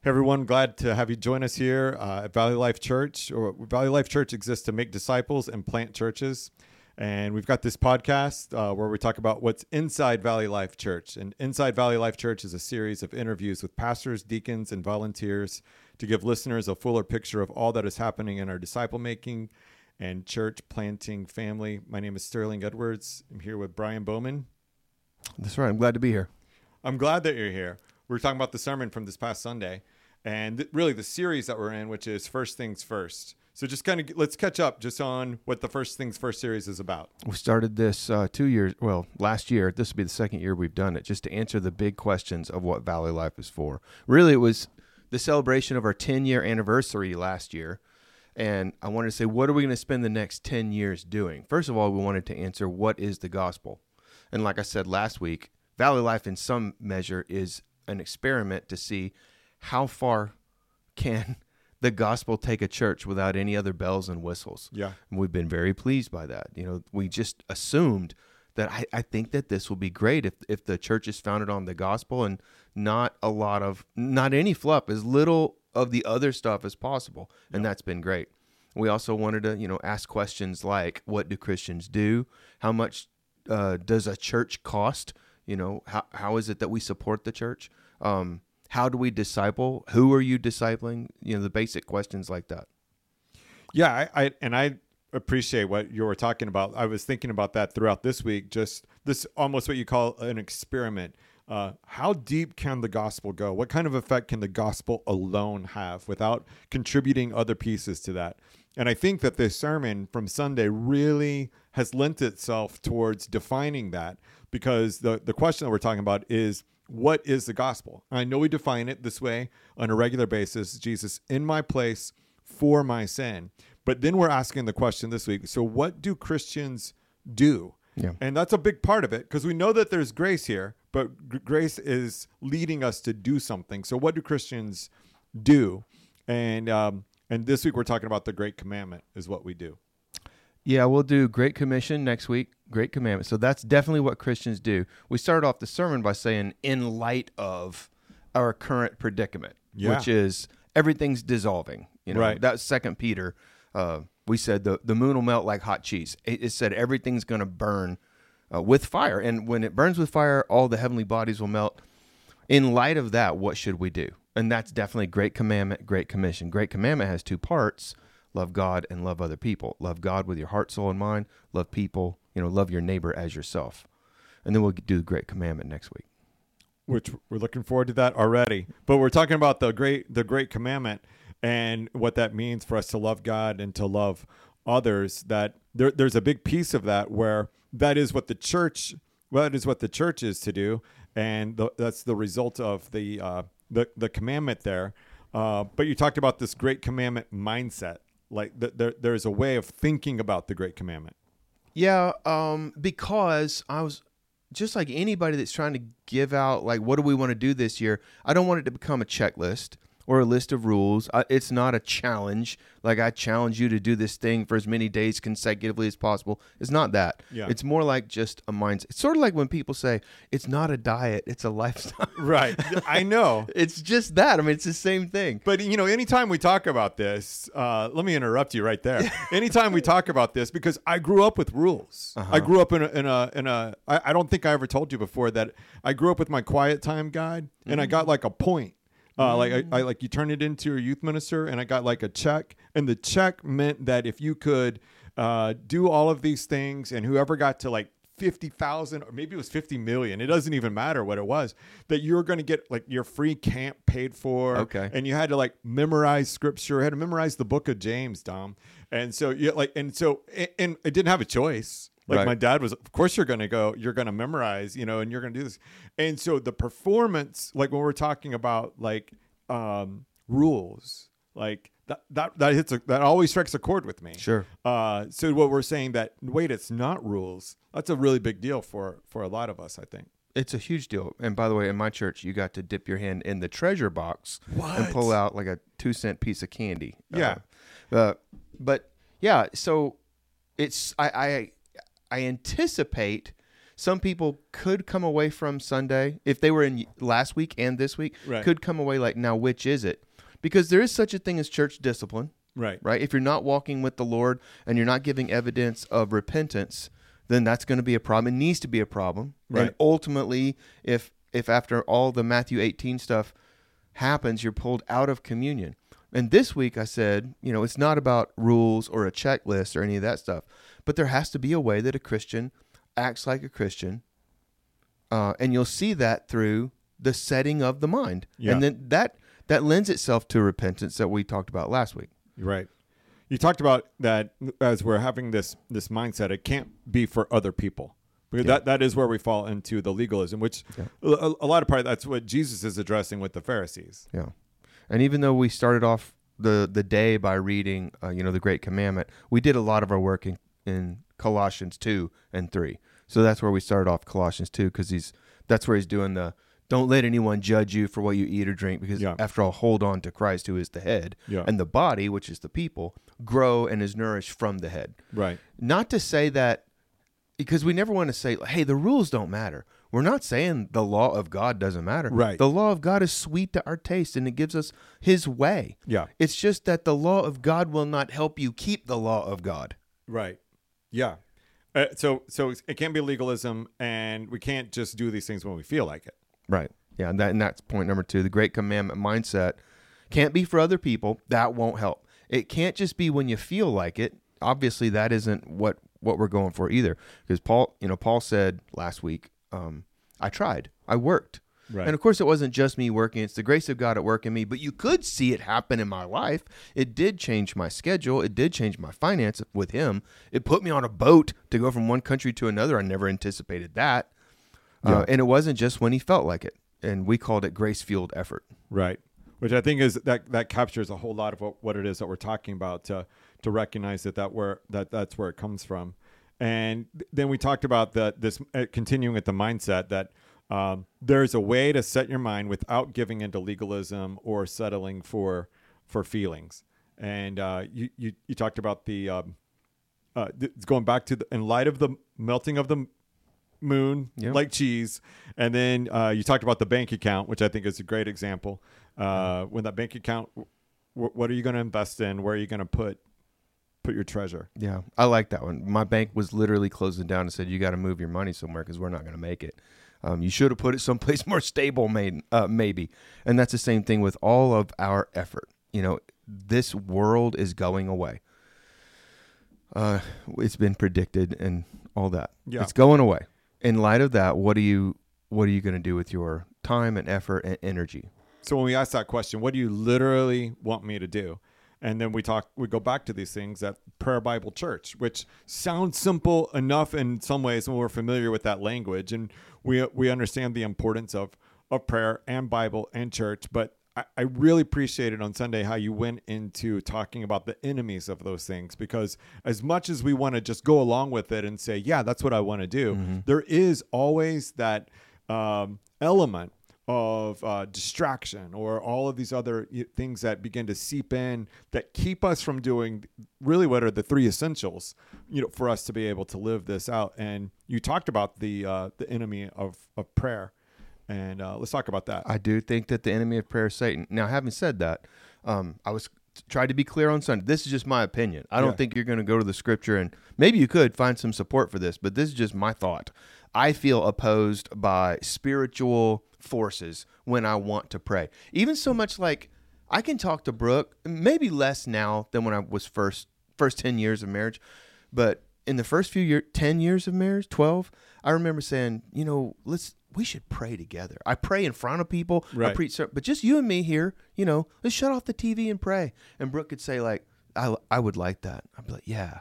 Hey everyone, glad to have you join us here uh, at Valley Life Church. Or Valley Life Church exists to make disciples and plant churches. And we've got this podcast uh, where we talk about what's inside Valley Life Church. And Inside Valley Life Church is a series of interviews with pastors, deacons, and volunteers to give listeners a fuller picture of all that is happening in our disciple making and church planting family. My name is Sterling Edwards. I'm here with Brian Bowman. That's right. I'm glad to be here. I'm glad that you're here. We are talking about the sermon from this past Sunday and th- really the series that we're in, which is First Things First. So just kind of let's catch up just on what the First Things First series is about. We started this uh, two years, well, last year. This will be the second year we've done it, just to answer the big questions of what Valley Life is for. Really, it was the celebration of our 10 year anniversary last year. And I wanted to say, what are we going to spend the next 10 years doing? First of all, we wanted to answer what is the gospel? And like I said last week, Valley Life, in some measure, is an experiment to see how far can the gospel take a church without any other bells and whistles? Yeah. And we've been very pleased by that. You know, we just assumed that I, I think that this will be great if, if the church is founded on the gospel and not a lot of, not any fluff, as little of the other stuff as possible. And yeah. that's been great. We also wanted to, you know, ask questions like, what do Christians do? How much uh, does a church cost? You know, how, how is it that we support the church? Um, how do we disciple? Who are you discipling? You know, the basic questions like that. Yeah, I, I and I appreciate what you were talking about. I was thinking about that throughout this week. Just this almost what you call an experiment. Uh, how deep can the gospel go? What kind of effect can the gospel alone have without contributing other pieces to that? And I think that this sermon from Sunday really has lent itself towards defining that because the, the question that we're talking about is what is the gospel? I know we define it this way on a regular basis Jesus in my place for my sin. But then we're asking the question this week so, what do Christians do? Yeah. And that's a big part of it because we know that there's grace here, but g- grace is leading us to do something. So, what do Christians do? And um, and this week we're talking about the Great Commandment is what we do. Yeah, we'll do Great Commission next week, Great Commandment. So that's definitely what Christians do. We started off the sermon by saying, in light of our current predicament, yeah. which is everything's dissolving. You know, right. That's Second Peter. Uh, we said the, the moon will melt like hot cheese. It, it said everything's going to burn uh, with fire. And when it burns with fire, all the heavenly bodies will melt. In light of that, what should we do? And that's definitely Great Commandment, Great Commission. Great Commandment has two parts love God and love other people. Love God with your heart, soul, and mind. Love people, you know, love your neighbor as yourself. And then we'll do the great commandment next week. Which we're looking forward to that already. But we're talking about the great the great commandment and what that means for us to love God and to love others. That there, there's a big piece of that where that is what the church well, that is what the church is to do, and the, that's the result of the uh, the the commandment there. Uh, but you talked about this great commandment mindset like th- there, there's a way of thinking about the great commandment. Yeah um because i was just like anybody that's trying to give out like what do we want to do this year i don't want it to become a checklist or a list of rules. Uh, it's not a challenge. Like I challenge you to do this thing for as many days consecutively as possible. It's not that. Yeah. It's more like just a mindset. It's sort of like when people say it's not a diet, it's a lifestyle. Right. I know. it's just that. I mean, it's the same thing. But you know, anytime we talk about this, uh, let me interrupt you right there. anytime we talk about this, because I grew up with rules. Uh-huh. I grew up in a in a in a. I, I don't think I ever told you before that I grew up with my quiet time guide, and mm-hmm. I got like a point uh, like I, I, like you turn it into a youth minister, and I got like a check, and the check meant that if you could uh, do all of these things, and whoever got to like fifty thousand, or maybe it was fifty million, it doesn't even matter what it was, that you're going to get like your free camp paid for. Okay, and you had to like memorize scripture, had to memorize the book of James, Dom, and so you like, and so and, and I didn't have a choice. Like right. my dad was, of course you're going to go, you're going to memorize, you know, and you're going to do this. And so the performance, like when we're talking about like um, rules, like that, that, that hits a, that always strikes a chord with me. Sure. Uh, so what we're saying that wait, it's not rules. That's a really big deal for for a lot of us, I think. It's a huge deal. And by the way, in my church, you got to dip your hand in the treasure box what? and pull out like a two cent piece of candy. Yeah. Uh, uh, but yeah, so it's I, I I anticipate some people could come away from Sunday if they were in last week and this week Right. could come away like now which is it? Because there is such a thing as church discipline, Right. right? If you're not walking with the Lord and you're not giving evidence of repentance, then that's going to be a problem. It needs to be a problem. Right. And ultimately, if if after all the Matthew 18 stuff happens, you're pulled out of communion. And this week I said, you know, it's not about rules or a checklist or any of that stuff, but there has to be a way that a Christian acts like a Christian. Uh, and you'll see that through the setting of the mind. Yeah. And then that that lends itself to repentance that we talked about last week. Right. You talked about that as we're having this this mindset. It can't be for other people. Because Yeah. that, that is where we fall into the legalism, which Yeah. a, a lot of part that's what Jesus is addressing with the Pharisees. Yeah. And even though we started off the the day by reading, uh, you know, the Great Commandment, we did a lot of our work in, in Colossians two and three. So that's where we started off Colossians two because he's that's where he's doing the don't let anyone judge you for what you eat or drink because Yeah. after all, hold on to Christ who is the head, Yeah. and the body, which is the people, grow and is nourished from the head. Right. Not to say that because we never want to say, hey, the rules don't matter. We're not saying the law of God doesn't matter. Right. The law of God is sweet to our taste and it gives us his way. Yeah. It's just that the law of God will not help you keep the law of God. Right. Yeah. Uh, so so it can't be legalism, and we can't just do these things when we feel like it. Right. Yeah, and that and that's point number 2. The great commandment mindset can't be for other people. That won't help. It can't just be when you feel like it. Obviously that isn't what what we're going for either. Because Paul, you know, Paul said last week, um, I tried. I worked. Right. And of course, it wasn't just me working, it's the grace of God at work in me, but you could see it happen in my life. It did change my schedule, it did change my finance with Him. It put me on a boat to go from one country to another. I never anticipated that. Yeah. Uh, and it wasn't just when He felt like it. And we called it grace fueled effort. Right. Which I think is that that captures a whole lot of what, what it is that we're talking about to to recognize that that where that that's where it comes from. And th- then we talked about the this uh, continuing with the mindset that um, there's a way to set your mind without giving into legalism or settling for for feelings. And uh, you, you you talked about the um, uh, th- going back to the, in light of the melting of the moon Yeah. like cheese and then uh, you talked about the bank account which i think is a great example uh, when that bank account w- what are you going to invest in where are you going to put put your treasure Yeah, I like that one. My bank was literally closing down and said, "You got to move your money somewhere because we're not going to make it. Um, you should have put it someplace more stable, made, uh, maybe." And that's the same thing with all of our effort. You know, this world is going away. Uh, it's been predicted and all that. Yeah. It's going away. In light of that, what are you what are you going to do with your time and effort and energy? so when we ask that question what do you literally want me to do and then we talk we go back to these things at prayer bible church which sounds simple enough in some ways when we're familiar with that language and we we understand the importance of of prayer and bible and church but I, I really appreciated on Sunday how you went into talking about the enemies of those things because as much as we want to just go along with it and say, yeah, that's what I want to do, there is always that um, element of uh, distraction or all of these other things that begin to seep in that keep us from doing really what are the three essentials you know for us to be able to live this out. And you talked about the uh, the enemy of, of prayer and uh, let's talk about that I do think that the enemy of prayer is Satan. Now, having said that, um, I was tried to be clear on Sunday. This is just my opinion. I don't Yeah. think you're going to go to the scripture and maybe you could find some support for this, but this is just my thought. I feel opposed by spiritual forces when I want to pray. Even so much like I can talk to Brooke, maybe less now than when I was first first 10 years of marriage, but in the first few year 10 years of marriage, 12, I remember saying, you know, let's we should pray together. I pray in front of people. Right. I preach, but just you and me here, you know, let's shut off the TV and pray. And Brooke could say like, I, I would like that. I'd be like, yeah,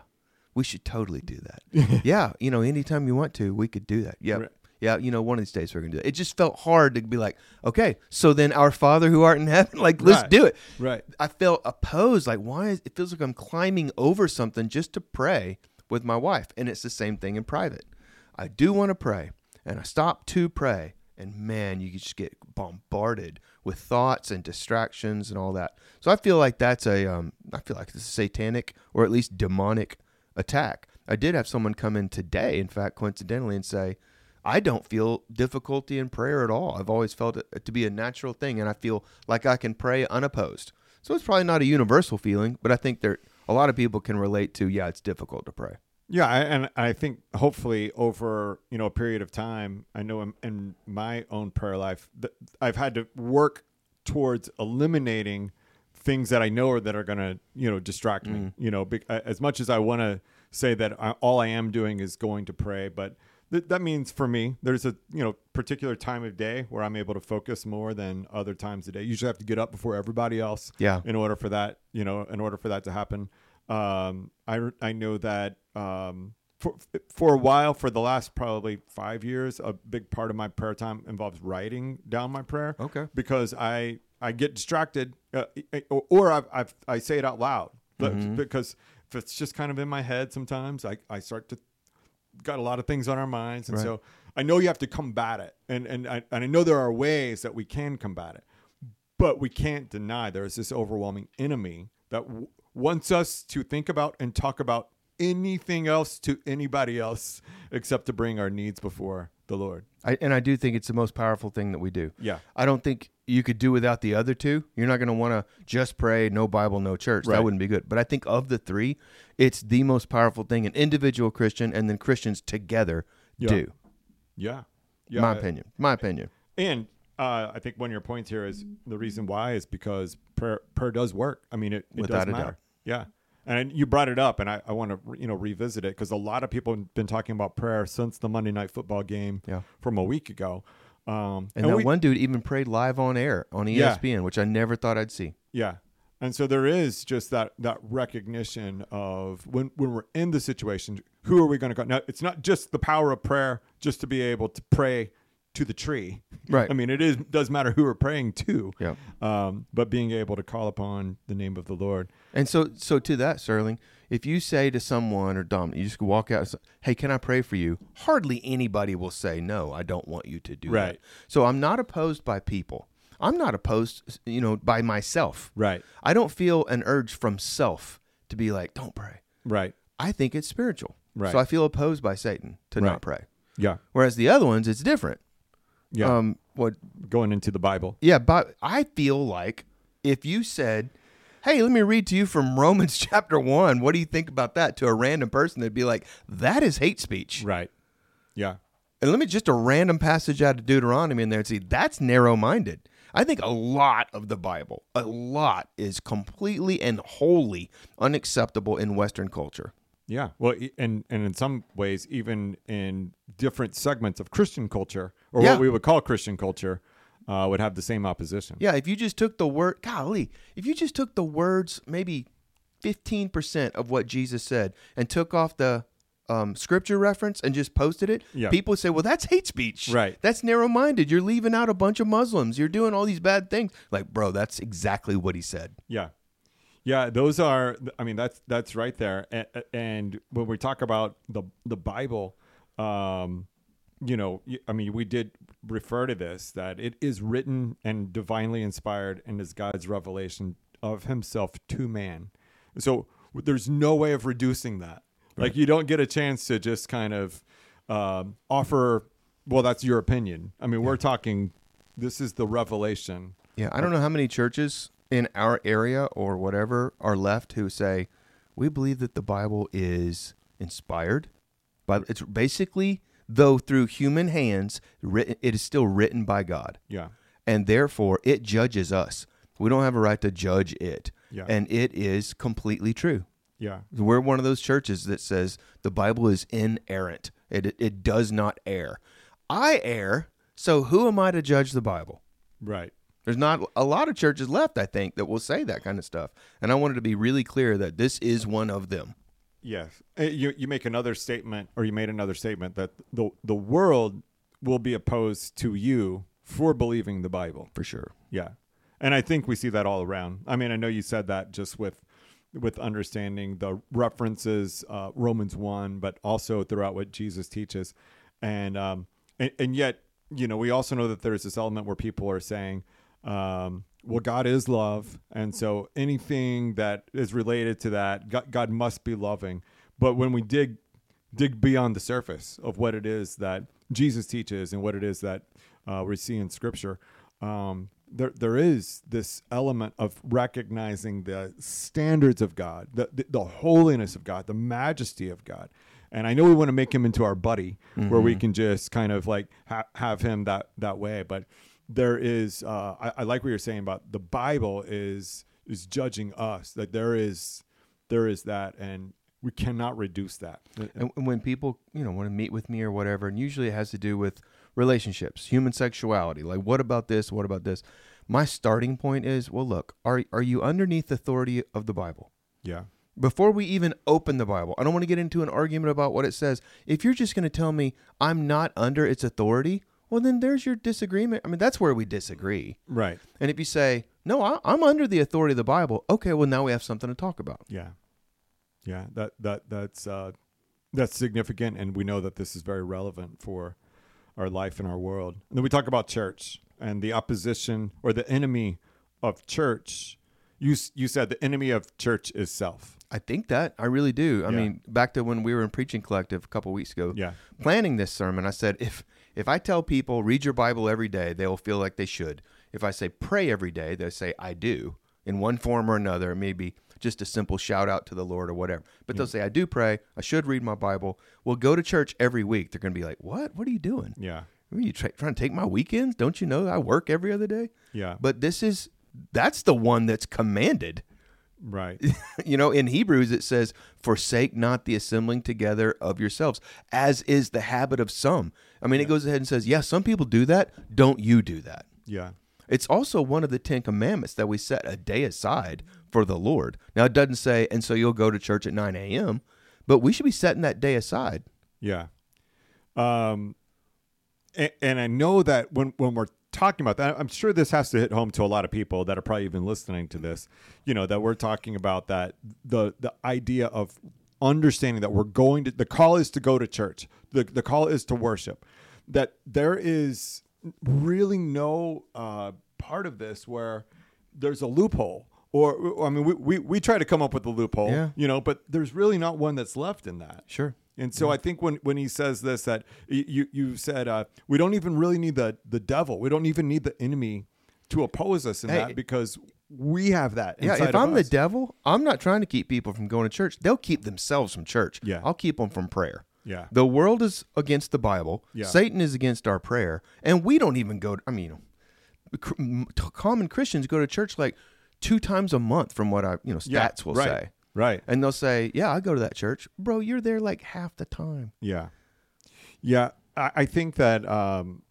we should totally do that. yeah, you know, anytime you want to, we could do that. Yeah, Right. yeah, you know, one of these days we're gonna do that. It just felt hard to be like, okay, so then our Father who art in heaven, like, let's Right. do it. right I felt opposed. Like, why? Is, it feels like I'm climbing over something just to pray with my wife, and it's the same thing in private. I do want to pray, and I stop to pray, and man, you just get bombarded with thoughts and distractions and all that. So I feel like that's a, um, I feel like it's a satanic or at least demonic attack. I did have someone come in today, in fact, coincidentally, and say, I don't feel difficulty in prayer at all. I've always felt it to be a natural thing, and I feel like I can pray unopposed. So it's probably not a universal feeling, but I think there a lot of people can relate to. Yeah, it's difficult to pray. Yeah, I, and I think hopefully over you know a period of time, I know in, in my own prayer life that I've had to work towards eliminating things that I know are that are going to you know distract me. Mm. You know, be, as much as I want to say that I, all I am doing is going to pray, but th- that means for me there's a you know particular time of day where I'm able to focus more than other times of day. Usually have to get up before everybody else. Yeah. In order for that, you know, in order for that to happen. Um, I I know that um, for for a while, for the last probably five years, a big part of my prayer time involves writing down my prayer. Okay. Because I I get distracted, uh, or, or I've, I've I say it out loud, but Mm-hmm. because if it's just kind of in my head, sometimes I I start to got a lot of things on our minds, and Right. so I know you have to combat it, and and I and I know there are ways that we can combat it, but we can't deny there is this overwhelming enemy that w- wants us to think about and talk about anything else to anybody else except to bring our needs before the Lord. I, and I do think it's the most powerful thing that we do. Yeah. I don't think you could do without the other two. You're not going to want to just pray, no Bible, no church. Right. That wouldn't be good. But I think of the three, it's the most powerful thing an individual Christian and then Christians together Yeah. do. Yeah. Yeah. My opinion. My opinion. And uh, I think one of your points here is the reason why is because prayer, prayer does work. I mean, it, it Without does a matter. doubt. Yeah. And you brought it up, and I, I want to you know revisit it because a lot of people have been talking about prayer since the Monday night football game Yeah. from a week ago. Um, And, that we- one dude even prayed live on air on E Yeah. ESPN, which I never thought I'd see. Yeah. And so there is just that that recognition of when when we're in the situation, who are we going to go? Now it's not just the power of prayer just to be able to pray to the tree. Right. I mean, it is does matter who we're praying to. Yeah. Um, but being able to call upon the name of the Lord. And so, so to that, Sterling, if you say to someone or Dominic, you just walk out, and say, "Hey, can I pray for you?" Hardly anybody will say, "No, I don't want you to do Right. that." So I'm not opposed by people. I'm not opposed, you know, by myself. Right. I don't feel an urge from self to be like, "Don't pray." Right. I think it's spiritual. Right. So I feel opposed by Satan to Right. not pray. Yeah. Whereas the other ones, it's different. Yeah. Um, what Going into the Bible. yeah, but I feel like if you said, "Hey, let me read to you from Romans chapter 1. What do you think about that?" to a random person, they'd be like, "That is hate speech." Right. Yeah. And let me just a random passage out of Deuteronomy in there and see that's narrow-minded. I think a lot of the Bible, a lot is completely and wholly unacceptable in western culture. Yeah. Well, and and in some ways, even in different segments of Christian culture, or Yeah. what we would call Christian culture, uh, would have the same opposition. Yeah, if you just took the word, golly, if you just took the words, maybe 15% of what Jesus said and took off the um, scripture reference and just posted it, Yeah. people would say, well, that's hate speech. Right. That's narrow minded. You're leaving out a bunch of Muslims. You're doing all these bad things. Like, bro, that's exactly what he said. Yeah. Yeah, those are I mean that's that's right there. And, and when we talk about the the Bible um you know, I mean we did refer to this that it is written and divinely inspired and is God's revelation of himself to man. So there's no way of reducing that. Like you don't get a chance to just kind of um, offer well that's your opinion. I mean, we're talking this is the revelation. Yeah, I don't know how many churches in our area or whatever are left who say we believe that the Bible is inspired, but it's basically though through human hands, written, it is still written by God, Yeah. and therefore it judges us. We don't have a right to judge it, Yeah. and it is completely true. Yeah. We're one of those churches that says the Bible is inerrant. It it does not err. I err, so who am I to judge the Bible? Right. There's not a lot of churches left, I think, that will say that kind of stuff. And I wanted to be really clear that this is one of them. Yes, Uh, you you make another statement, or you made another statement that the the world will be opposed to you for believing the Bible. For sure. Yeah, and I think we see that all around. I mean, I know you said that just with with understanding the references uh, Romans one, but also throughout what Jesus teaches, and um and, and yet you know we also know that there's this element where people are saying. Um, well, God is love, and so anything that is related to that, God, God must be loving. But when we dig dig beyond the surface of what it is that Jesus teaches and what it is that uh, we see in Scripture, um, there there is this element of recognizing the standards of God, the, the the holiness of God, the majesty of God. And I know we want to make him into our buddy, where we can just kind of like ha- have him that that way. But there is, uh, I, I like what you're saying about the Bible is is judging us. That there is there is that, and we cannot reduce that. And and when people, you know, want to meet with me or whatever, and usually it has to do with relationships, human sexuality. Like, what about this? What about this? My starting point is, well, look, are are you underneath the authority of the Bible? Yeah, Before we even open the Bible, I don't want to get into an argument about what it says. If you're just going to tell me I'm not under its authority, well, then there's your disagreement. I mean, that's where we disagree. right. And if you say, no, I, I'm under the authority of the Bible, okay, well, now we have something to talk about. Yeah, yeah. That that that's uh, that's significant, and we know that this is very relevant for our life and our world. And then we talk about church and the opposition or the enemy of church. You you said the enemy of church is self. I think that. I really do. I Yeah. mean, back to when we were in Preaching Collective a couple weeks ago, Yeah, planning this sermon, I said, if if I tell people read your Bible every day, they will feel like they should. If I say pray every day, they'll say I do in one form or another. Maybe just a simple shout out to the Lord or whatever. But they'll say I do pray. I should read my Bible. We'll go to church every week. They're going to be like, what? What are you doing? yeah, Are you try- trying to take my weekends? Don't you know I work every other day? yeah. But this is that's the one that's commanded. Right. you know, in Hebrews it says, "Forsake not the assembling together of yourselves, as is the habit of some." I mean, it goes ahead and says, "Yeah, some people do that. Don't you do that?" Yeah, It's also one of the Ten Commandments that we set a day aside for the Lord. Now, it doesn't say, "And so you'll go to church at nine a.m.," but we should be setting that day aside. yeah. Um, and, and I know that when when we're talking about that, I'm sure this has to hit home to a lot of people that are probably even listening to this. You know that we're talking about that the the idea of understanding that we're going to the call is to go to church. The the call is to worship. That there is really no uh, part of this where there's a loophole. Or I mean, we, we, we try to come up with a loophole, Yeah. you know, but there's really not one that's left in that. Sure. And so I think when, when he says this, that you you said uh, we don't even really need the the devil. We don't even need the enemy to oppose us in Hey. that because we have that. Yeah, if I'm the devil, I'm not trying to keep people from going to church. They'll keep themselves from church. Yeah. I'll keep them from prayer. yeah, The world is against the Bible. Yeah. Satan is against our prayer, and we don't even go. To, I mean, cr- m- t- common Christians go to church like two times a month, from what I you know stats yeah, will right, say, right, and they'll say, "Yeah, I go to that church, bro. You're there like half the time." yeah, yeah. I, I think that um,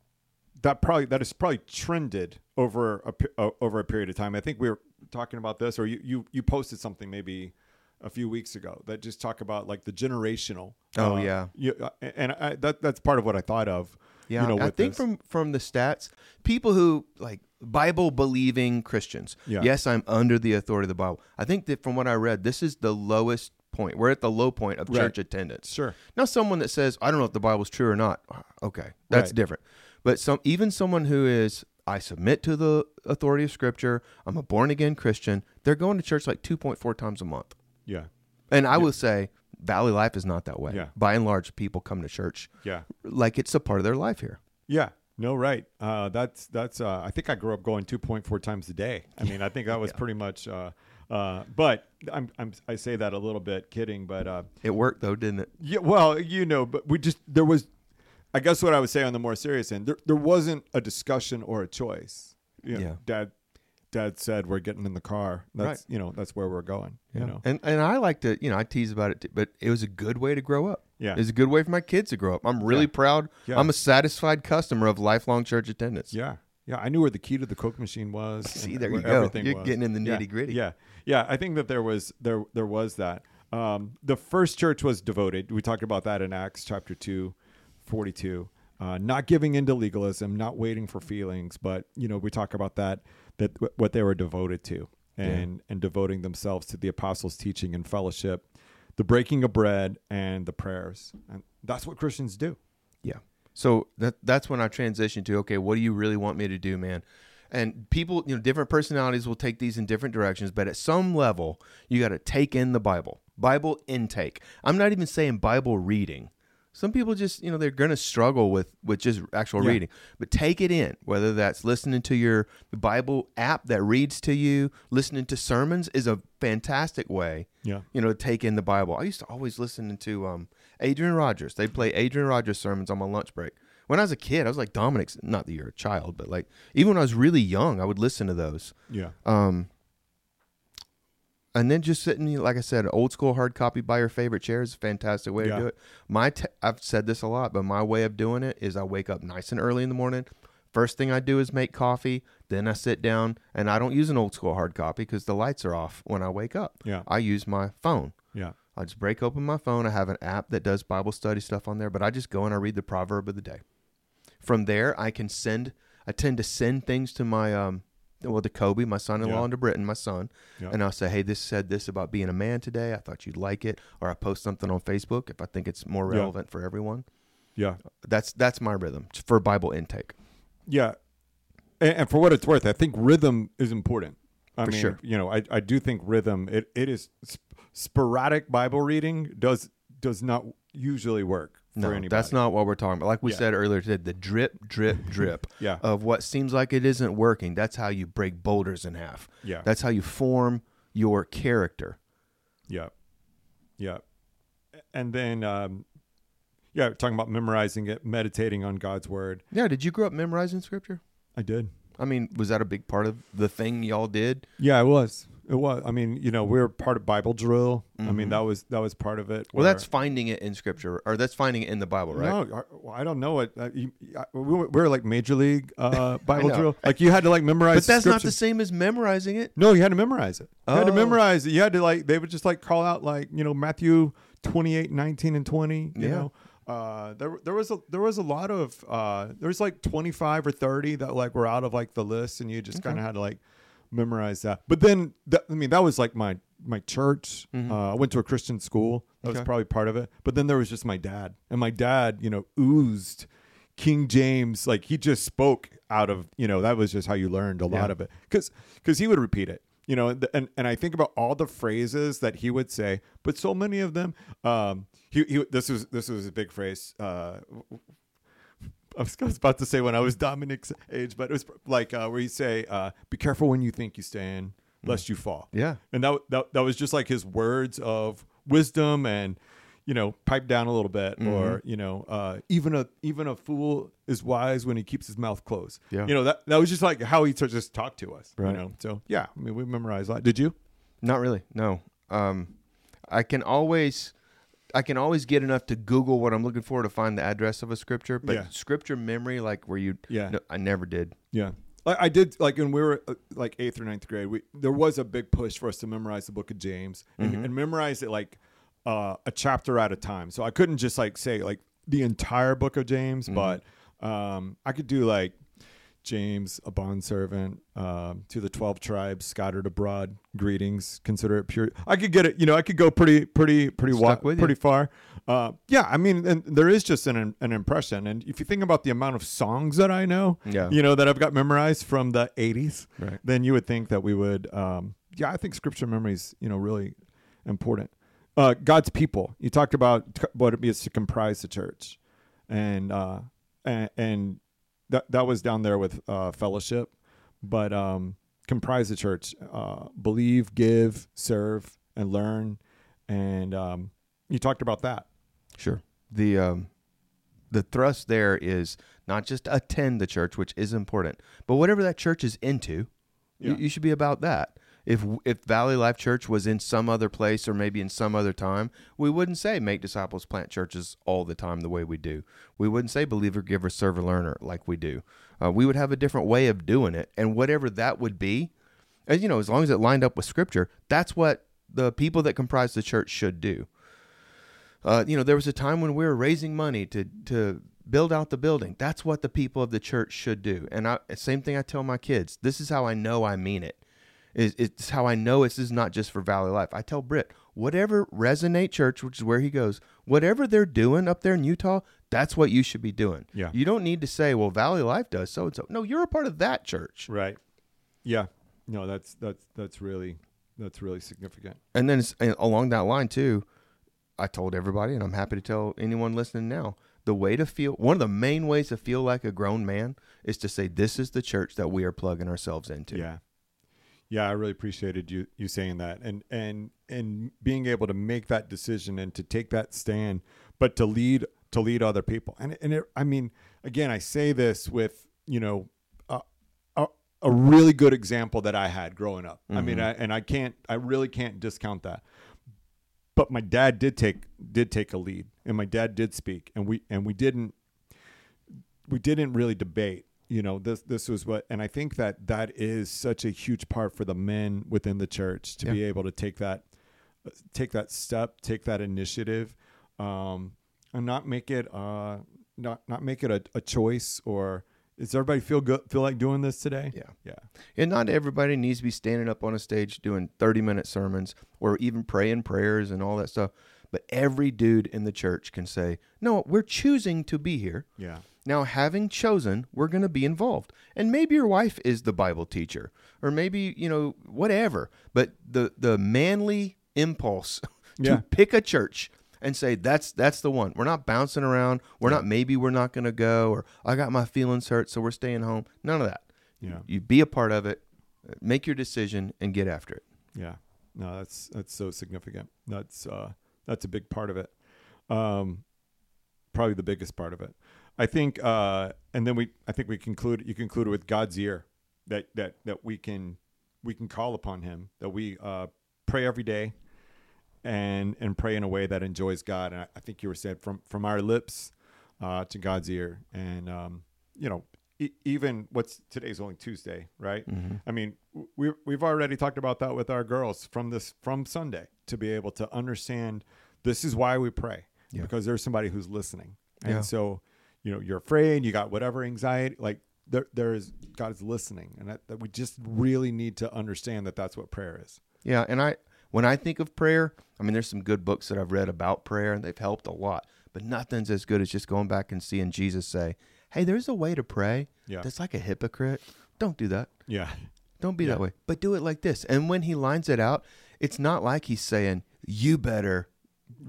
that probably that is probably trended over a over a period of time. I think we were talking about this, or you you you posted something maybe a few weeks ago that just talk about like the generational. Oh, uh, yeah. you, uh, and I, that that's part of what I thought of. Yeah, you know, I think this. from from the stats, people who like Bible believing Christians. Yeah. Yes, I'm under the authority of the Bible. I think that from what I read, this is the lowest point. We're at the low point of Right. church attendance. Sure. Now, someone that says, "I don't know if the Bible's true or not," ah, okay, that's Right. different. But some even someone who is, "I submit to the authority of Scripture. I'm a born again Christian." They're going to church like 2.4 times a month. Yeah. And I will say, Valley Life is not that way. Yeah. By and large, people come to church Yeah. like it's a part of their life here. Yeah. No, right. Uh, that's that's. Uh, I think I grew up going two point four times a day. I mean, I think that was pretty much. Uh, uh, but I'm, I'm I say that a little bit kidding, but uh, It worked though, didn't it? yeah. Well, you know, but we just there was. I guess what I would say on the more serious end, there there wasn't a discussion or a choice. You know, Yeah. Dad, Dad said we're getting in the car. That's Right. you know that's where we're going. You know. And and I like to, you know, I tease about it, too, but it was a good way to grow up. Yeah. It was a good way for my kids to grow up. I'm really Yeah. proud. Yeah. I'm a satisfied customer of lifelong church attendance. Yeah. Yeah, I knew where the key to the Coke machine was. See, and there you go. everything You're was. getting in the nitty-gritty. Yeah, yeah. I think that there was there there was that. Um, the first church was devoted. We talked about that in Acts chapter 2, 42. Uh, not giving into legalism, not waiting for feelings, but you know we talk about that that w- what they were devoted to, and and devoting themselves to the apostles' teaching and fellowship, the breaking of bread, and the prayers, and that's what Christians do. Yeah. So that that's when I transitioned to okay, what do you really want me to do, man? And people, you know, different personalities will take these in different directions, but at some level, you got to take in the Bible. Bible intake. I'm not even saying Bible reading. Some people just, you know, they're going to struggle with with just actual Yeah. reading. But take it in, whether that's listening to your Bible app that reads to you, listening to sermons is a fantastic way, Yeah. you know, to take in the Bible. I used to always listen to um, Adrian Rogers. They'd play Adrian Rogers sermons on my lunch break. When I was a kid, I was like Dominic's, not that you're a child, but like even when I was really young, I would listen to those. Yeah. Um, and then just sitting, like I said, old school hard copy by your favorite chair is a fantastic way Yeah. to do it. My, te- I've said this a lot, but my way of doing it is I wake up nice and early in the morning. First thing I do is make coffee. Then I sit down, and I don't use an old school hard copy because the lights are off when I wake up. Yeah. I use my phone. Yeah. I just break open my phone. I have an app that does Bible study stuff on there, but I just go and I read the proverb of the day. From there, I can send. I tend to send things to my um, well, to Kobe, my son-in-law, Yeah. and to Britton, my son, Yeah. and I'll say, "Hey, this said this about being a man today. I thought you'd like it." Or I post something on Facebook if I think it's more Yeah. relevant for everyone. Yeah. That's that's my rhythm for Bible intake. Yeah. And, and for what it's worth, I think rhythm is important. I For mean, sure. you know, I, I do think rhythm it, it is sp- sporadic Bible reading does does not usually work No, anybody. that's not what we're talking about. Like we Yeah. said earlier today, the drip, drip, drip Yeah. of what seems like it isn't working. That's how you break boulders in half. Yeah. That's how you form your character. Yeah. Yeah. And then um yeah, talking about memorizing it, meditating on God's word. Yeah. Did you grow up memorizing scripture? I did. I mean, was that a big part of the thing y'all did? Yeah, it was. It was. I mean, you know, we were part of Bible drill. I mean, that was that was part of it. Well, where- that's finding it in scripture, or that's finding it in the Bible, right? No, I, I don't know what uh, you, I, we, were, we were like major league uh, Bible drill. Like you had to like memorize. But that's not the same as memorizing it. No, you had to memorize it. You had to Oh. memorize it. You had to like they would just like call out like you know Matthew 28, 19, and twenty. You Yeah. know, uh, there there was a there was a lot of uh, there was like twenty five or thirty that like were out of like the list, and you just Okay. kind of had to like memorize that. But then that, I mean that was like my my church. Mhm. Uh, I went to a Christian school. That was probably part of it. But then there was just my dad, and my dad, you know, oozed King James. Like he just spoke out of you know that was just how you learned a lot of it because because he would repeat it. You know, and, and and I think about all the phrases that he would say, but so many of them. Um, he, he this was this was a big phrase. Uh, I was, I was about to say when I was Dominic's age, but it was like uh, where you say, uh, "Be careful when you think you stand, lest you fall." Yeah. and that, that that was just like his words of wisdom and you know pipe down a little bit Mm-hmm. or you know uh, even a even a fool is wise when he keeps his mouth closed Yeah. you know that that was just like how he to just talked to us Right. you know so yeah i mean we memorized a lot did you Not really. No. Um, I can always, I can always get enough to Google what I'm looking for to find the address of a scripture. But Yeah. scripture memory, like where you, Yeah. no, I never did. yeah I, I did like when we were uh, like eighth or ninth grade we there was a big push for us to memorize the book of james and, Mm-hmm. and memorize it like uh, a chapter at a time so i couldn't just like say like the entire book of james Mm-hmm. but um, i could do like James, a bondservant, um, to the twelve tribes scattered abroad. Greetings, consider it pure. I could get it. You know, I could go pretty, pretty, pretty, wa- with pretty far. Uh, yeah, I mean, and there is just an an impression. And if you think about the amount of songs that I know, Yeah. you know, that I've got memorized from the '80s, Right. then you would think that we would. Um, yeah, I think scripture memory is, you know, really important. Uh, God's people. You talked about what it means to comprise the church, and uh, and, and that that was down there with uh, fellowship, but um, comprise the church. Uh, believe, give, serve, and learn, and um, you talked about that. Sure. The um, the thrust there is not just attend the church, which is important, but whatever that church is into, you, you should be about that. If if Valley Life Church was in some other place or maybe in some other time, we wouldn't say make disciples, plant churches all the time the way we do. We wouldn't say believer, giver, server, learner like we do. Uh, we would have a different way of doing it, and whatever that would be, and you know, as long as it lined up with Scripture, that's what the people that comprise the church should do. Uh, you know, there was a time when we were raising money to to build out the building. That's what the people of the church should do. And I, same thing I tell my kids. This is how I know I mean it. Is it's how I know this is not just for Valley Life. I tell Britt, whatever Resonate Church, which is where he goes, whatever they're doing up there in Utah, that's what you should be doing. Yeah. You don't need to say, well, Valley Life does so and so. No, you're a part of that church. Right. Yeah. No, that's that's that's really that's really significant. and then it's, and along that line too I told everybody, and I'm happy to tell anyone listening now, the way to feel one of the main ways to feel like a grown man is to say, "This is the church that we are plugging ourselves into." Yeah. Yeah, I really appreciated you you saying that and and and being able to make that decision and to take that stand, but to lead to lead other people. And and it, I mean, again, I say this with you know a, a, a really good example that I had growing up. I mean, mm-hmm. I, and I can't, I really can't discount that. But my dad did take did take a lead, and my dad did speak, and we and we didn't we didn't really debate you know this this was what and i think that that is such a huge part for the men within the church to Yeah. be able to take that take that step take that initiative um and not make it uh not not make it a, a choice or does everybody feel good feel like doing this today Yeah. yeah And not everybody needs to be standing up on a stage doing 30 minute sermons or even praying prayers and all that stuff. But every dude in the church can say, No, we're choosing to be here. yeah Now, having chosen, we're going to be involved. And maybe your wife is the Bible teacher, or maybe, you know, whatever. But the, the manly impulse to Yeah. pick a church and say, that's, that's the one. We're not bouncing around. We're not, maybe we're not going to go, or I got my feelings hurt, so we're staying home. None of that. yeah You be a part of it, make your decision, and get after it. Yeah. No, that's that's so significant. That's uh that's a big part of it. Um probably the biggest part of it. I think uh and then we I think we conclude you conclude with God's ear that that that we can we can call upon him that we uh pray every day and and pray in a way that enjoys God and I, I think you were said from from our lips uh to God's ear and um you know e- even what's today's only Tuesday, right? I mean, we we've already talked about that with our girls from this from Sunday to be able to understand this is why we pray Yeah. because there's somebody who's listening, and Yeah. so you know you're afraid, you got whatever anxiety, like there there is God is listening, and that, that we just really need to understand that that's what prayer is. Yeah, and I when I think of prayer, I mean there's some good books that I've read about prayer and they've helped a lot, but nothing's as good as just going back and seeing Jesus say, "Hey, there's a way to pray Yeah. that's like a hypocrite. Don't do that. Yeah, Don't be Yeah. that way. But do it like this." And when he lines it out, it's not like he's saying, "You better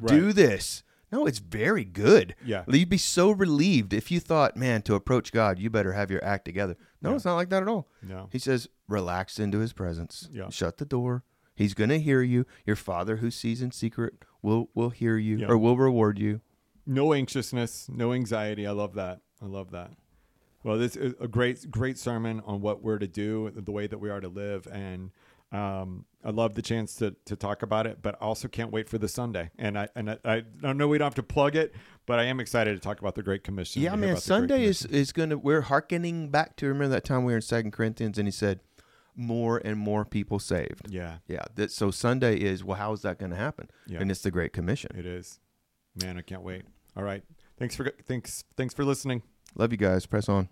do this." No, it's very good. Yeah. You'd be so relieved if you thought, "Man, to approach God, you better have your act together." No, Yeah. it's not like that at all. No. He says, relax into his presence. Yeah. Shut the door. He's going to hear you. Your father who sees in secret will will hear you Yeah. or will reward you. no anxiousness, no anxiety. I love that. I love that. Well, this is a great, great sermon on what we're to do, the way that we are to live, and um, I love the chance to to talk about it. But also can't wait for the Sunday. And I and I, I don't know we don't have to plug it, but I am excited to talk about the Great Commission. Yeah, man. about the Great Sunday is is going to. We're hearkening back to remember that time we were in Second Corinthians, and he said, more and more people saved. yeah, Yeah. That, so Sunday is well. How is that going to happen? Yeah. And it's the Great Commission. it is. Man, I can't wait. All right, thanks for thanks thanks for listening. Love you guys. Press on.